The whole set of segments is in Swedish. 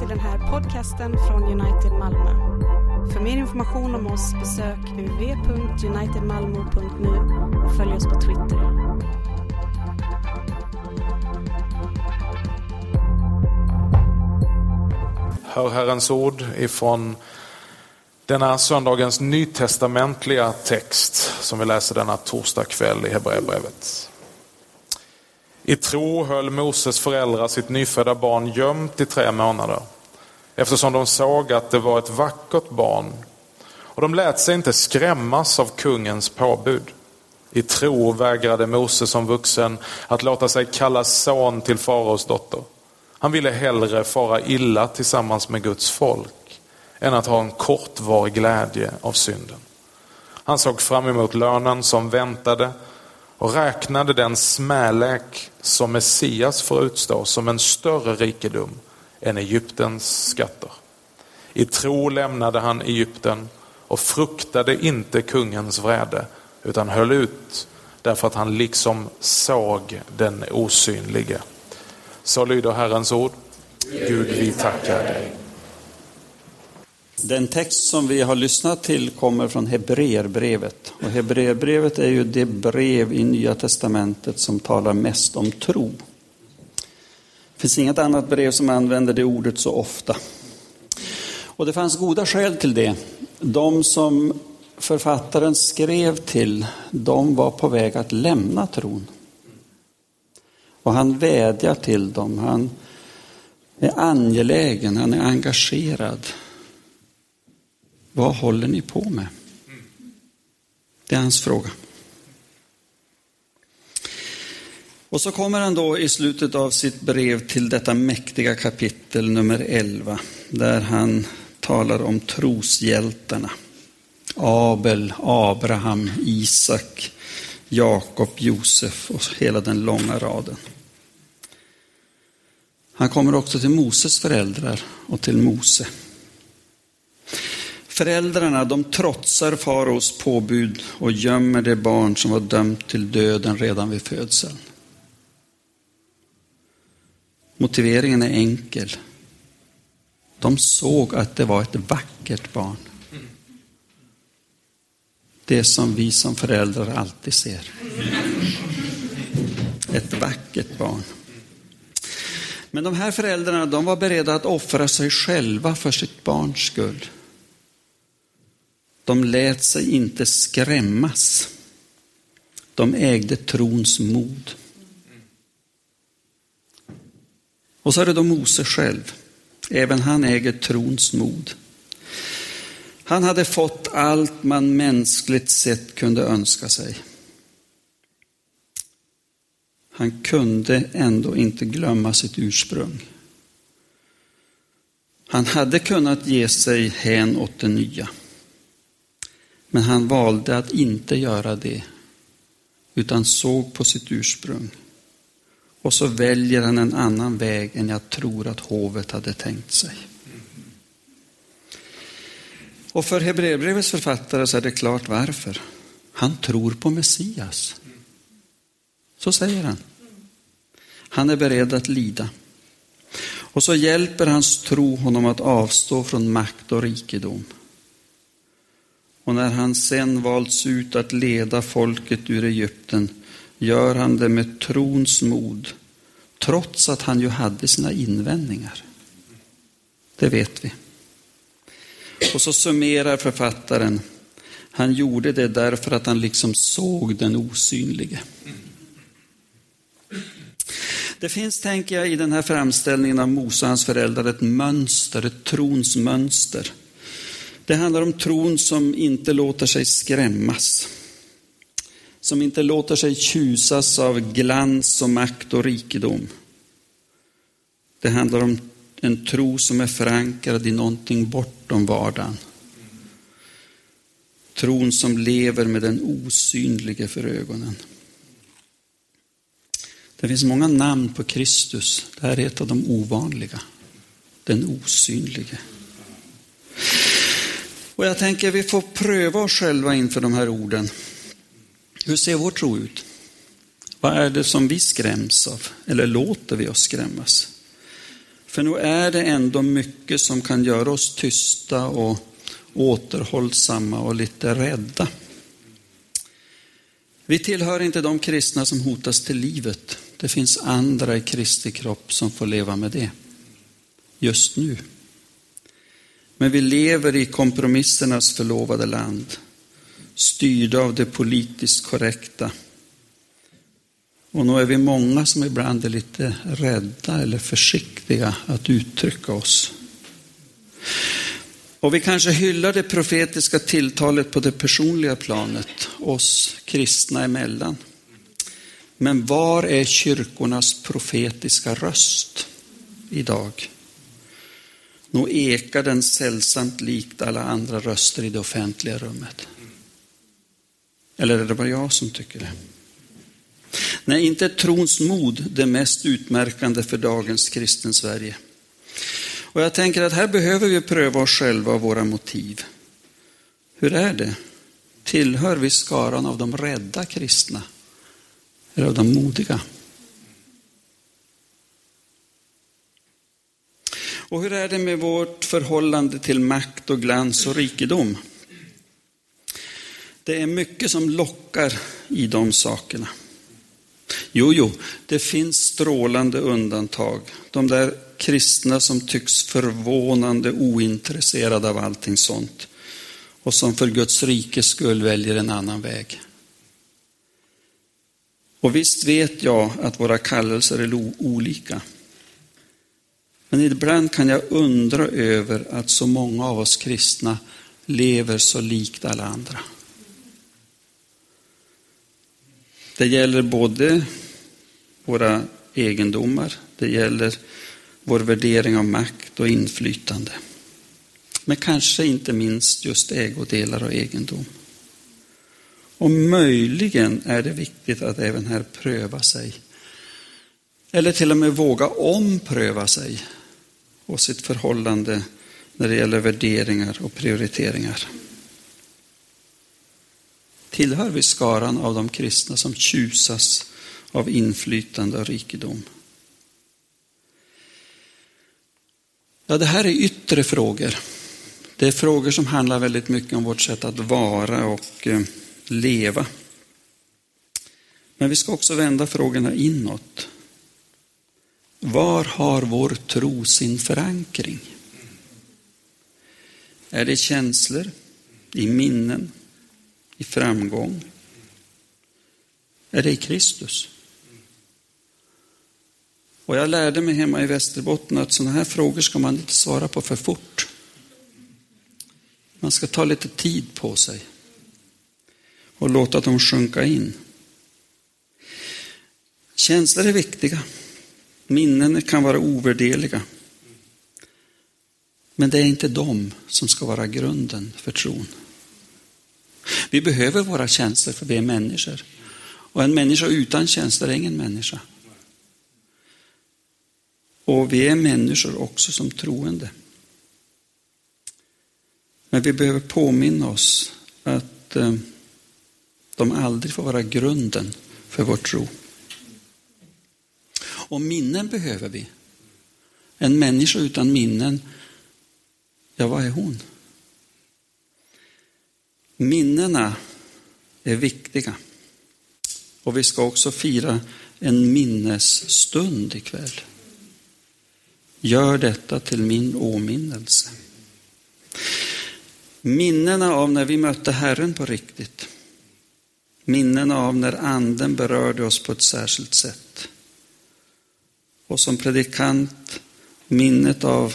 till den här podcasten från United Malmö. För mer information om oss besök www.unitedmalmo.nu och följ oss på Twitter. Hör Herrens ord ifrån denna söndagens nytestamentliga text som vi läser denna torsdag kväll i Hebreerbrevet. I tro höll Moses föräldrar sitt nyfödda barn gömt i tre månader eftersom de såg att det var ett vackert barn och de lät sig inte skrämmas av kungens påbud. I tro vägrade Moses som vuxen att låta sig kallas son till faraos dotter. Han ville hellre fara illa tillsammans med Guds folk än att ha en kortvarig glädje av synden. Han såg fram emot lönen som väntade och räknade den smälek som Messias får utstå som en större rikedom än Egyptens skatter. I tro lämnade han Egypten och fruktade inte kungens vrede utan höll ut därför att han liksom såg den osynlige. Så lyder Herrens ord. Gud, vi tackar dig. Den text som vi har lyssnat till kommer från Hebreerbrevet. Och Hebreerbrevet är ju det brev i Nya Testamentet som talar mest om tro. Det finns inget annat brev som använder det ordet så ofta. Och det fanns goda skäl till det. De som författaren skrev till, de var på väg att lämna tron. Och han vädjar till dem, han är angelägen, han är engagerad. Vad håller ni på med? Det är hans fråga. Och så kommer han då i slutet av sitt brev till detta mäktiga kapitel nummer 11, där han talar om troshjältarna. Abel, Abraham, Isak, Jakob, Josef och hela den långa raden. Han kommer också till Moses föräldrar och till Mose. Föräldrarna de trotsar faraos påbud och gömmer det barn som var dömt till döden redan vid födseln. Motiveringen är enkel. De såg att det var ett vackert barn. Det som vi som föräldrar alltid ser. Ett vackert barn. Men de här föräldrarna de var beredda att offra sig själva för sitt barns skull. De lät sig inte skrämmas. De ägde trons mod. Och så är det då Mose själv. Även han äger trons mod. Han hade fått allt man mänskligt sett kunde önska sig. Han kunde ändå inte glömma sitt ursprung. Han hade kunnat ge sig hän åt det nya. Men han valde att inte göra det, utan såg på sitt ursprung. Och så väljer han en annan väg än jag tror att hovet hade tänkt sig. Och för Hebreerbrevets författare så är det klart varför. Han tror på Messias. Så säger han. Han är beredd att lida. Och så hjälper hans tro honom att avstå från makt och rikedom. Och när han sen valts ut att leda folket ur Egypten gör han det med trons mod, trots att han ju hade sina invändningar. Det vet vi. Och så summerar författaren, han gjorde det därför att han liksom såg den osynlige. Det finns, tänker jag, i den här framställningen av Mose och hans föräldrar ett mönster, ett trons mönster. Det handlar om tron som inte låter sig skrämmas. Som inte låter sig tjusas av glans och makt och rikedom. Det handlar om en tro som är förankrad i någonting bortom vardagen. Tron som lever med den osynlige för ögonen. Det finns många namn på Kristus. Det här är ett av de ovanliga. Den osynlige. Och jag tänker vi får pröva oss själva inför de här orden. Hur ser vår tro ut? Vad är det som vi skräms av? Eller låter vi oss skrämmas? För nu är det ändå mycket som kan göra oss tysta och återhållsamma och lite rädda. Vi tillhör inte de kristna som hotas till livet. Det finns andra i Kristi kropp som får leva med det just nu. Men vi lever i kompromissernas förlovade land, styrda av det politiskt korrekta. Och nog är vi många som ibland är lite rädda eller försiktiga att uttrycka oss. Och vi kanske hyllar det profetiska tilltalet på det personliga planet, oss kristna emellan. Men var är kyrkornas profetiska röst idag? Nog ekar den sällsamt likt alla andra röster i det offentliga rummet. Eller är det bara jag som tycker det? Nej, inte trons mod det mest utmärkande för dagens kristen Sverige. Och jag tänker att här behöver vi pröva oss själva och våra motiv. Hur är det? Tillhör vi skaran av de rädda kristna? Eller av de modiga? Och hur är det med vårt förhållande till makt och glans och rikedom? Det är mycket som lockar i de sakerna. Jo, jo, det finns strålande undantag. De där kristna som tycks förvånande ointresserade av allting sånt och som för Guds rikes skull väljer en annan väg. Och visst vet jag att våra kallelser är olika. Men ibland kan jag undra över att så många av oss kristna lever så likt alla andra. Det gäller både våra egendomar, det gäller vår värdering av makt och inflytande. Men kanske inte minst just ägodelar och egendom. Och möjligen är det viktigt att även här pröva sig. Eller till och med våga ompröva sig och sitt förhållande när det gäller värderingar och prioriteringar. Tillhör vi skaran av de kristna som tjusas av inflytande och rikedom? Ja, det här är yttre frågor. Det är frågor som handlar väldigt mycket om vårt sätt att vara och eh, leva. Men vi ska också vända frågorna inåt. Var har vår tro sin förankring? Är det känslor, i minnen, i framgång? Är det i Kristus? Och jag lärde mig hemma i Västerbotten att sådana här frågor ska man inte svara på för fort. Man ska ta lite tid på sig och låta dem sjunka in. Känslor är viktiga. Minnen kan vara ovärderliga. Men det är inte de som ska vara grunden för tron. Vi behöver våra tjänster för vi är människor. Och en människa utan tjänster är ingen människa. Och vi är människor också som troende. Men vi behöver påminna oss att eh, de aldrig får vara grunden för vår tro. Och minnen behöver vi. En människa utan minnen, ja vad är hon? Minnena är viktiga. Och vi ska också fira en minnesstund ikväll. Gör detta till min åminnelse. Minnena av när vi mötte Herren på riktigt. Minnena av när anden berörde oss på ett särskilt sätt. Och som predikant minnet av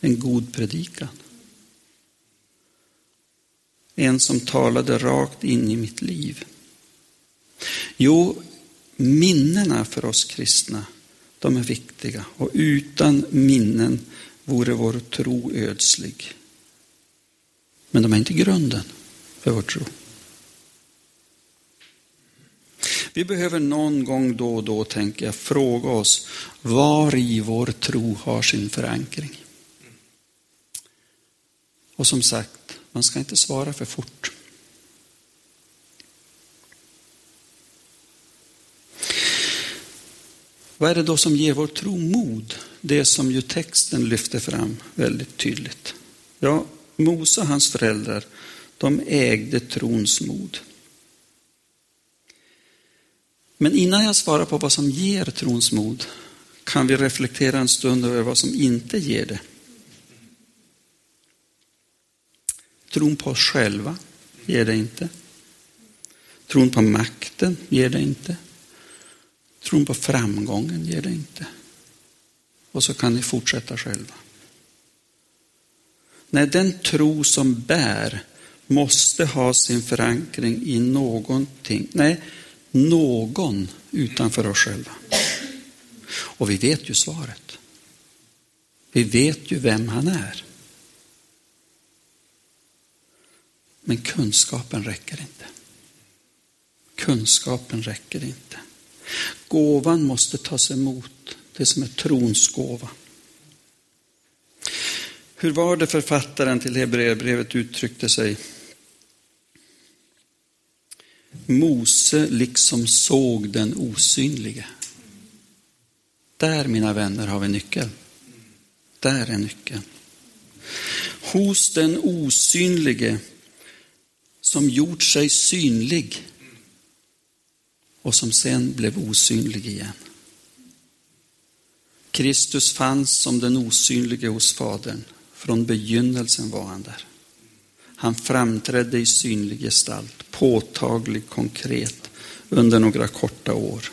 en god predikan. En som talade rakt in i mitt liv. Jo, minnena för oss kristna de är viktiga och utan minnen vore vår tro ödslig. Men de är inte grunden för vår tro. Vi behöver någon gång då och då, tänker jag, fråga oss var i vår tro har sin förankring. Och som sagt, man ska inte svara för fort. Vad är det då som ger vår tro mod? Det som ju texten lyfter fram väldigt tydligt. Ja, Mose och hans föräldrar, de ägde trons mod. Men innan jag svarar på vad som ger trons mod kan vi reflektera en stund över vad som inte ger det. Tron på oss själva ger det inte. Tron på makten ger det inte. Tron på framgången ger det inte. Och så kan ni fortsätta själva. Nej, den tro som bär måste ha sin förankring i någonting. Nej, någon utanför oss själva. Och vi vet ju svaret. Vi vet ju vem han är. Men kunskapen räcker inte. Kunskapen räcker inte. Gåvan måste tas emot, det som är trons gåva. Hur var det författaren till Hebreerbrevet uttryckte sig? Mose liksom såg den osynlige. Där, mina vänner, har vi nyckeln. Där är nyckeln. Hos den osynlige som gjort sig synlig och som sen blev osynlig igen. Kristus fanns som den osynlige hos Fadern. Från begynnelsen var han där. Han framträdde i synlig gestalt, påtaglig, konkret, under några korta år.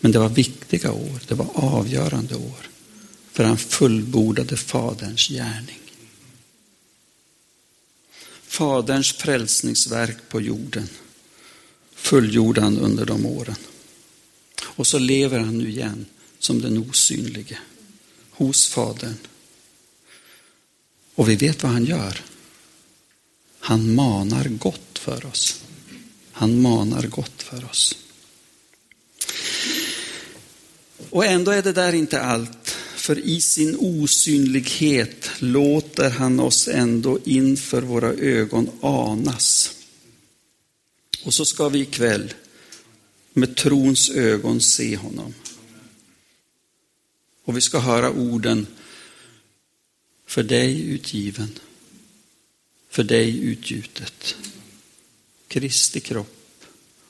Men det var viktiga år, det var avgörande år. För han fullbordade Faderns gärning. Faderns frälsningsverk på jorden fullgjorde han under de åren. Och så lever han nu igen som den osynlige hos Fadern. Och vi vet vad han gör. Han manar gott för oss. Han manar gott för oss. Och ändå är det där inte allt. För i sin osynlighet låter han oss ändå inför våra ögon anas. Och så ska vi ikväll med trons ögon se honom. Och vi ska höra orden för dig utgiven, för dig utgjutet. Kristi kropp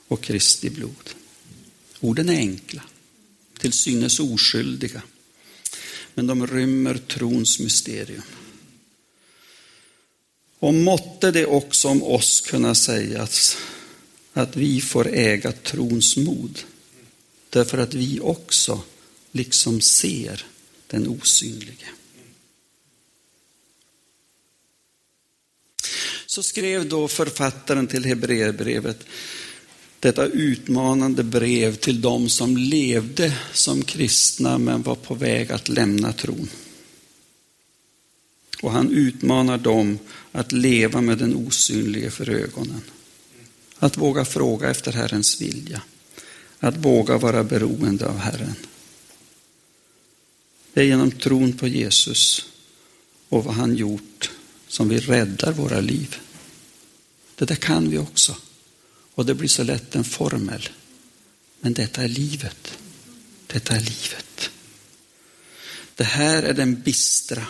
och Kristi blod. Orden är enkla, till synes oskyldiga, men de rymmer trons mysterium. Och måtte det också om oss kunna sägas att vi får äga trons mod, därför att vi också liksom ser den osynlige. Så skrev då författaren till Hebreerbrevet detta utmanande brev till dem som levde som kristna men var på väg att lämna tron. Och han utmanar dem att leva med den osynlige för ögonen. Att våga fråga efter Herrens vilja. Att våga vara beroende av Herren. Det är genom tron på Jesus och vad han gjort som vi räddar våra liv. Det där kan vi också. Och det blir så lätt en formel. Men detta är livet. Detta är livet. Det här är den bistra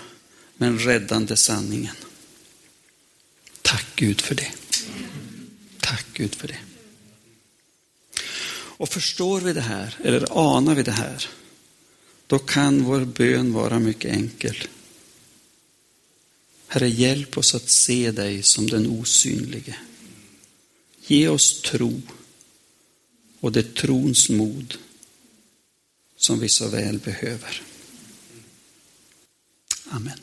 men räddande sanningen. Tack Gud för det. Tack Gud för det. Och förstår vi det här, eller anar vi det här, då kan vår bön vara mycket enkel. Herre, hjälp oss att se dig som den osynlige. Ge oss tro och det trons mod som vi så väl behöver. Amen.